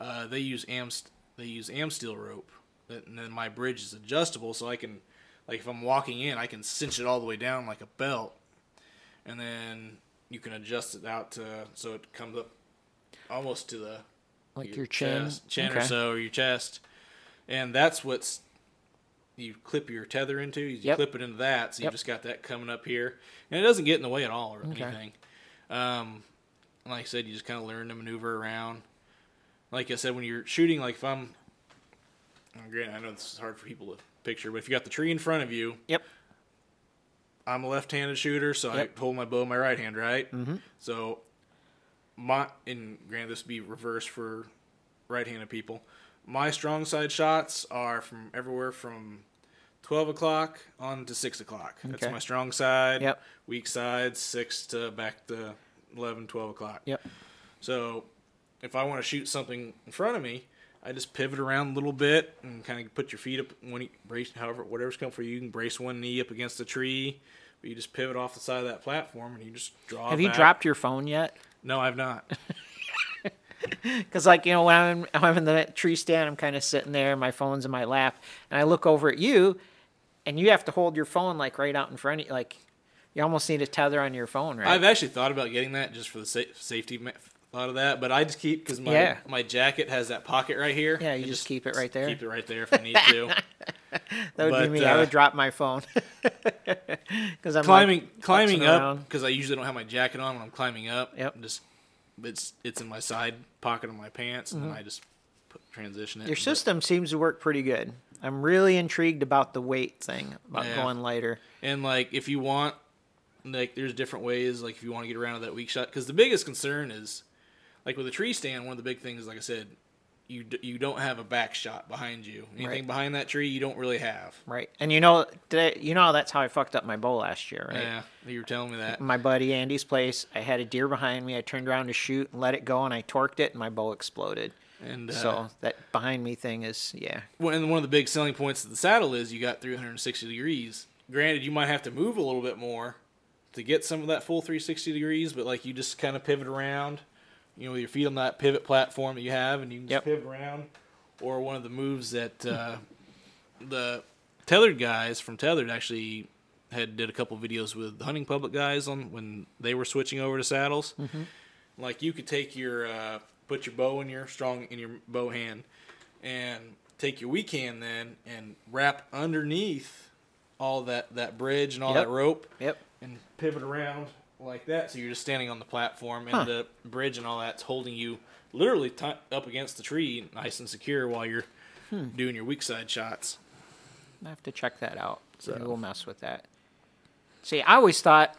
uh, they use am they use AmSteel rope, and then my bridge is adjustable, so I can, like, if I'm walking in, I can cinch it all the way down like a belt, and then you can adjust it out to so it comes up almost to the Like your chin. chest, chin or so, or your chest, and that's what's you clip your tether into. You Yep. clip it into that, so you Yep. just got that coming up here, and it doesn't get in the way at all or Okay. anything. Um, like I said, you just kind of learn to maneuver around. Like I said, when you're shooting, like if I'm, granted, I know this is hard for people to picture, but if you got the tree in front of you, Yep. I'm a left-handed shooter, so Yep. I hold my bow in my right hand, right? Mhm. So my and grant this would be reversed for right-handed people. My strong side shots are from everywhere from twelve o'clock on to six o'clock. That's my strong side. Yep. Weak side six to back to 11, 12 o'clock. Yep. So if I want to shoot something in front of me, I just pivot around a little bit and kind of put your feet up when you brace, however, whatever's coming for you. You can brace one knee up against the tree, but you just pivot off the side of that platform and you just draw. Have you back. dropped your phone yet? No, I've not. Because, like, you know, when I'm, I'm in the tree stand, I'm kind of sitting there, my phone's in my lap, and I look over at you, and you have to hold your phone, like, right out in front of you. Like, you almost need a tether on your phone, right? I've actually thought about getting that just for the sa- safety ma- thought of that, but I just keep because my Yeah. my jacket has that pocket right here. Yeah, you and just keep it right there. Keep it right there if I need to. that would but, be me. I uh, would drop my phone. Because I'm climbing like, climbing up because I usually don't have my jacket on when I'm climbing up. Yep. Just it's it's in my side pocket of my pants, and I just put, transition it. Mm-hmm. Your system seems to work pretty good. I'm really intrigued about the weight thing, about Yeah. going lighter. And like if you want, like there's different ways. Like if you want to get around to that weak shot, because the biggest concern is, like with a tree stand, one of the big things, like I said, you d- you don't have a back shot behind you. Anything Right. behind that tree, you don't really have. Right. And you know, today, you know that's how I fucked up my bow last year, right? Yeah, you were telling me that. My buddy Andy's place, I had a deer behind me. I turned around to shoot and let it go, and I torqued it, and my bow exploded. And uh, so that behind me thing is, yeah. one and one of the big selling points of the saddle is you got 360 degrees. Granted, you might have to move a little bit more to get some of that full 360 degrees, but like you just kind of pivot around, you know, with your feet on that pivot platform that you have, and you can just Yep. pivot around. Or one of the moves that uh, the tethered guys from Tethered actually had did a couple videos with the hunting public guys on when they were switching over to saddles. Like you could take your uh, put your bow in your strong in your bow hand and take your weak hand then and wrap underneath all that that bridge and all Yep. that rope Yep. and pivot around like that so you're just standing on the platform and Huh. the bridge and all that's holding you literally ti up against the tree nice and secure while you're Hmm. doing your weak side shots I have to check that out. So So- we'll mess with that. See, I always thought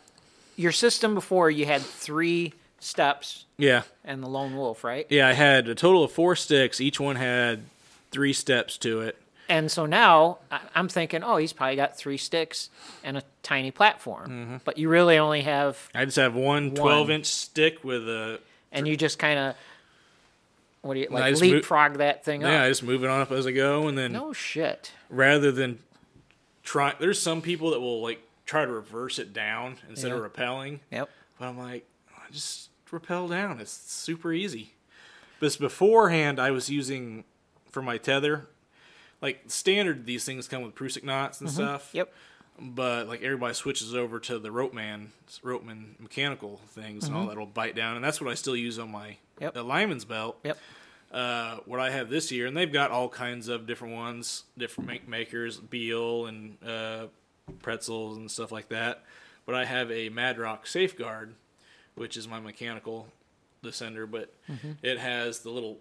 your system before you had three steps yeah and the lone wolf, right? yeah i had a total of four sticks each one had three steps to it And so now I'm thinking, oh, he's probably got three sticks and a tiny platform. Mm-hmm. But you really only have, i just have one 12 inch stick with a and you just kind of, what do you like just mo- leapfrog that thing up? yeah i just move it on up as i go and then No shit. rather than try there's some people that will like try to reverse it down instead of Yeah. repelling Yep. but i'm like just repel down it's super easy this beforehand i was using for my tether like standard these things come with prusik knots and stuff Yep. but like everybody switches over to the Ropeman rope man mechanical things and all that'll bite down and that's what i still use on my Yep. the lineman's belt Yep. uh, what I have this year, and they've got all kinds of different ones, different make- makers, Beal and uh, Petzls and stuff like that. But I have a Madrock Safeguard, which is my mechanical descender, but Mm-hmm. it has the little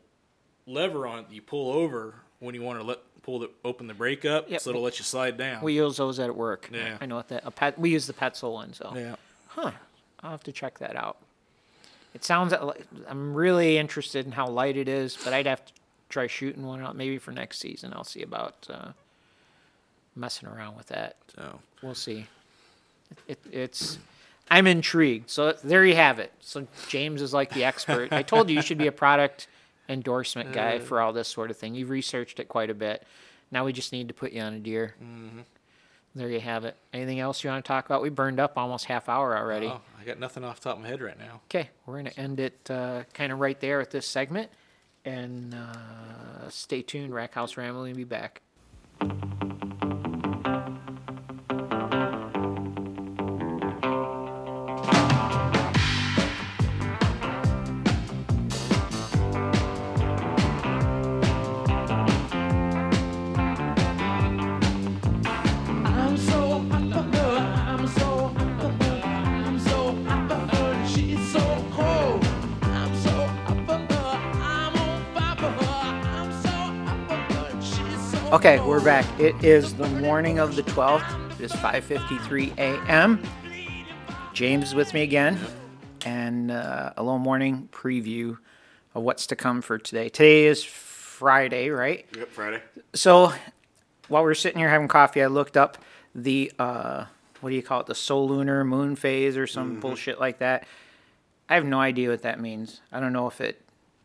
lever on it that you pull over when you want to let pull the open the brake up, Yep. so it'll let you slide down. We use those at work. Yeah. I know what that. A pet, we use the Petzl one, so yeah. huh. I'll have to check that out. It sounds I'm really interested in how light it is, but I'd have to try shooting one out maybe for next season. I'll see about uh, messing around with that. So We'll see. It, it's I'm intrigued. So there you have it. So James is like the expert. I told you you should be a product endorsement guy for all this sort of thing. You've researched it quite a bit. Now we just need to put you on a deer. There you have it. Anything else you want to talk about? We burned up almost half hour already. oh, I got nothing off the top of my head right now. Okay, we're going to end it uh, kind of right there at this segment. And uh, stay tuned. Rack House Rambling will be back. Okay, we're back. It is the morning of the 12th. It is 5:53 a.m. James is with me again, and uh, a little morning preview of what's to come for today. Today is Friday, right? Yep, Friday. So while we are sitting here having coffee, I looked up the uh, what do you call it? The solar lunar moon phase or some bullshit like that. I have no idea what that means. I don't know if it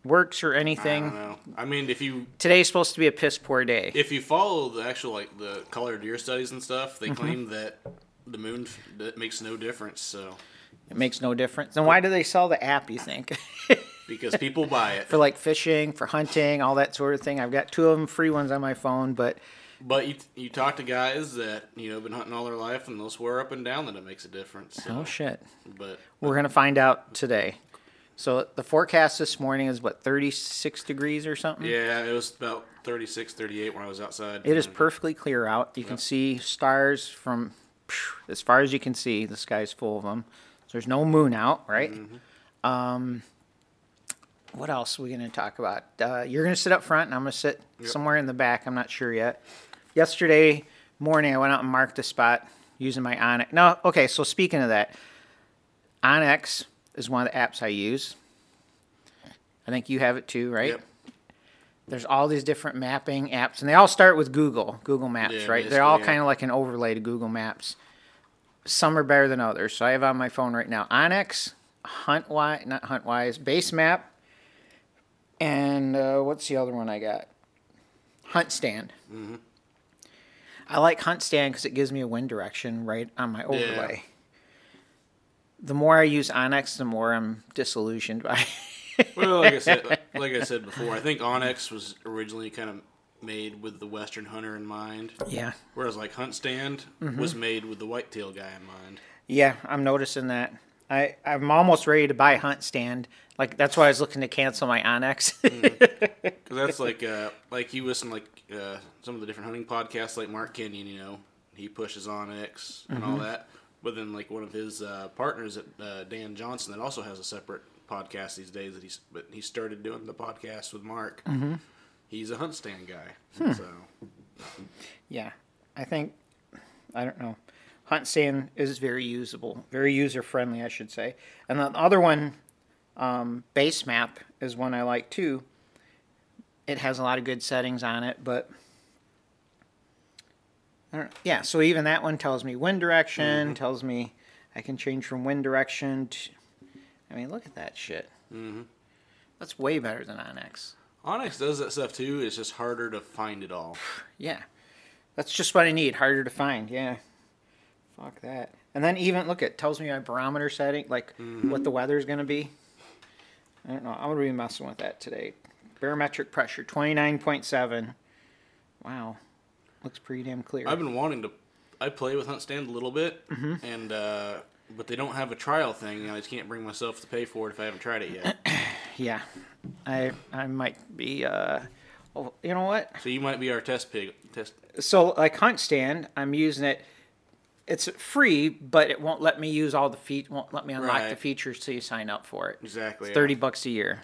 works or I anything. don't know. I mean, if you Today's supposed to be a piss poor day. if you follow the actual like the color deer studies and stuff, Mm-hmm. they claim that the moon f- that makes no difference. So It makes no difference. Then why do they sell the app, you think? because people buy it, for like fishing, for hunting, all that sort of thing. I've got two of them free ones on my phone, but but you you talk to guys that you know been hunting all their life and they'll swear up and down that it makes a difference. So, oh shit. But We're going to find out today. So the forecast this morning is what 36 degrees or something? yeah, it was about 36, 38 when I was outside. It is perfectly clear out. You can see stars from as far as you can see. The sky's full of them. So there's no moon out, right? Um, what else are we going to talk about? Uh, you're going to sit up front, and I'm going to sit somewhere in the back. I'm not sure yet. Yesterday morning, I went out and marked a spot using my Onyx. No, okay. So speaking of that, Onyx is one of the apps I use. I think you have it too, right? Yep. there's all these different mapping apps, and they all start with Google, Google Maps, Yeah, right? They're all yeah. kind of like an overlay to Google Maps. Some are better than others. So I have on my phone right now Onyx, HuntWise, not HuntWise, Base Map, and uh, what's the other one I got? Hunt Stand. Mm-hmm. I like Hunt Stand because it gives me a wind direction right on my overlay. The more I use Onyx, the more I'm disillusioned by. Well, like I said, like I said before, I think Onyx was originally kind of made with the Western hunter in mind, yeah. whereas like Hunt Stand Mm-hmm. was made with the whitetail guy in mind. Yeah, I'm noticing that. I, I'm almost ready to buy hunt stand. Like that's why I was looking to cancel my Onyx. Because that's like uh, like you listen like uh, some of the different hunting podcasts, like Mark Kenyon, you know, he pushes Onyx and Mm-hmm. all that. But then like one of his uh, partners, at uh, Dan Johnson, that also has a separate podcast these days. That he's but he started doing the podcast with Mark. Mm-hmm. He's a hunt stand guy, Hmm. so yeah, I think I don't know. Hunt stand is very usable, very user friendly, I should say. And the other one, um, Base Map, is one I like too. It has a lot of good settings on it, but yeah. So even that one tells me wind direction, tells me I can change from wind direction. To, I mean, look at that shit. Mm-hmm. That's way better than Onyx. Onyx does that stuff too. It's just harder to find it all. Yeah. That's just what I need. Harder to find. Yeah. Fuck that. And then even look, it tells me my barometer setting, like what the weather's gonna be. I don't know. I'm gonna be messing with that today. Barometric pressure, twenty nine point seven. Wow. Looks pretty damn clear. I've been wanting to. I play with Hunt Stand a little bit, Mm-hmm. and uh, but they don't have a trial thing, and I just can't bring myself to pay for it if I haven't tried it yet. yeah. I I might be uh oh you know what? so you might be our test pig. Test. so like hunt stand i'm using it it's free but it won't let me use all the feet won't let me unlock the features till you sign up for it Exactly, it's yeah. 30 bucks a year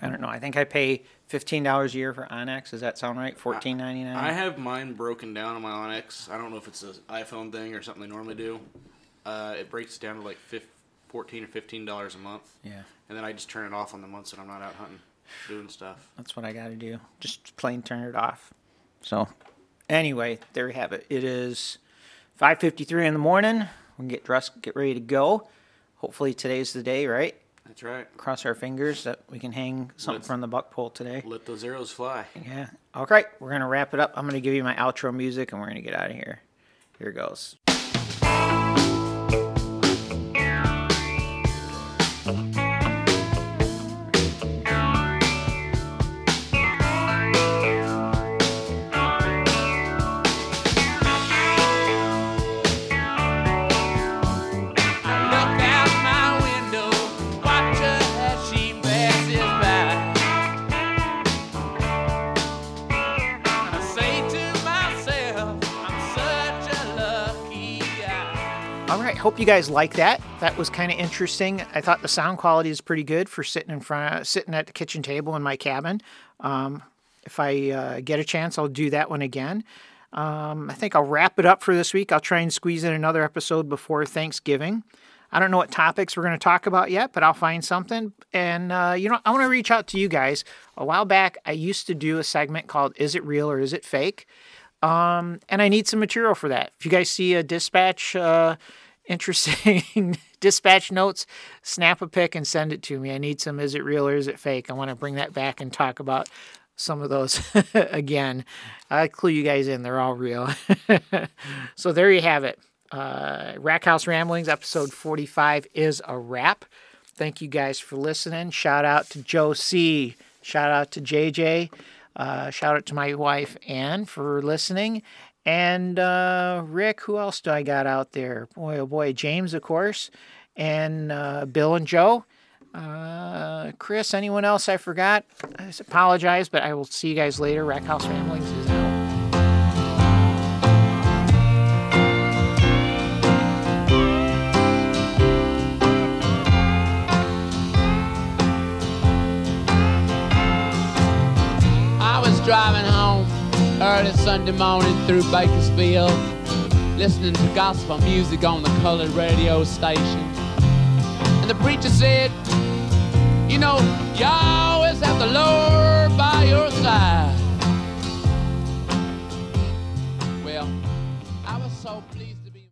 i don't know i think i pay $15 a year for onyx does that sound right 14.99 I have mine broken down on my Onyx. I don't know if it's an iPhone thing or something they normally do. Uh, it breaks it down to like fif- fourteen or fifteen dollars a month, Yeah, and then I just turn it off on the months that I'm not out hunting, doing stuff. that's what I got to do. Just plain turn it off. So, anyway, there you have it. It is 5:53 in the morning. We can get dressed, get ready to go. Hopefully today's the day, right? That's right. Cross our fingers that we can hang something Let's- from the buck pole today. Let those arrows fly. Yeah. All right. we're gonna wrap it up. I'm gonna give you my outro music, and we're gonna get out of here. Here it goes. Hope you guys like that. That was kind of interesting. I thought the sound quality is pretty good for sitting in front, of, sitting at the kitchen table in my cabin. Um, if I uh, get a chance, I'll do that one again. Um, I think I'll wrap it up for this week. I'll try and squeeze in another episode before Thanksgiving. I don't know what topics we're going to talk about yet, but I'll find something. And, uh, you know, I want to reach out to you guys. A while back, I used to do a segment called Is It Real or Is It Fake? Um, and I need some material for that. If you guys see a dispatch, uh, interesting dispatch notes, snap a pic and send it to me. I need some is it real or is it fake? I want to bring that back and talk about some of those again. I clue you guys in, they're all real. so there you have it. Uh, Rack House Ramblings episode 45 is a wrap. Thank you guys for listening. Shout out to Joe C. Shout out to JJ. Uh, shout out to my wife Ann for listening. And uh, Rick, who else do I got out there? Boy, oh boy, James, of course, and uh, Bill and Joe. Uh, Chris, anyone else I forgot? I apologize, but I will see you guys later. Rack House Ramblings is out. I was driving early Sunday morning through Bakersfield, listening to gospel music on the colored radio station. And the preacher said, You know, you always have the Lord by your side.